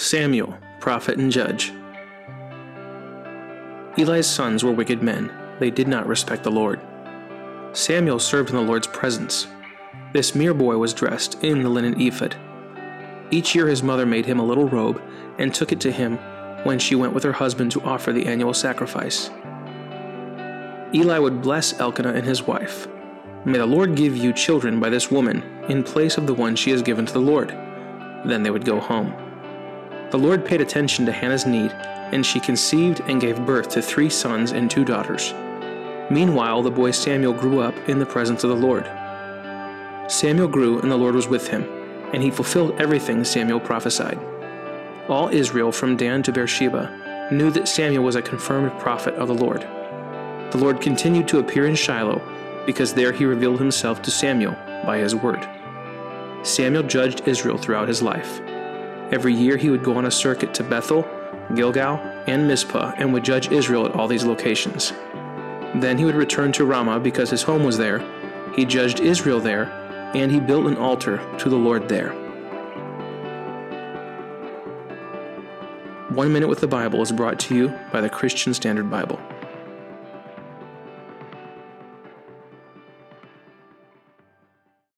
Samuel, prophet and judge. Eli's sons were wicked men. They did not respect the Lord. Samuel served in the Lord's presence. This mere boy was dressed in the linen ephod. Each year his mother made him a little robe and took it to him when she went with her husband to offer the annual sacrifice. Eli would bless Elkanah and his wife. May the Lord give you children by this woman in place of the one she has given to the Lord. Then they would go home. The Lord paid attention to Hannah's need, and she conceived and gave birth to three sons and two daughters. Meanwhile, the boy Samuel grew up in the presence of the Lord. Samuel grew, and the Lord was with him, and he fulfilled everything Samuel prophesied. All Israel from Dan to Beersheba knew that Samuel was a confirmed prophet of the Lord. The Lord continued to appear in Shiloh because there he revealed himself to Samuel by his word. Samuel judged Israel throughout his life. Every year he would go on a circuit to Bethel, Gilgal, and Mizpah and would judge Israel at all these locations. Then he would return to Ramah because his home was there. He judged Israel there, and he built an altar to the Lord there. One Minute with the Bible is brought to you by the Christian Standard Bible.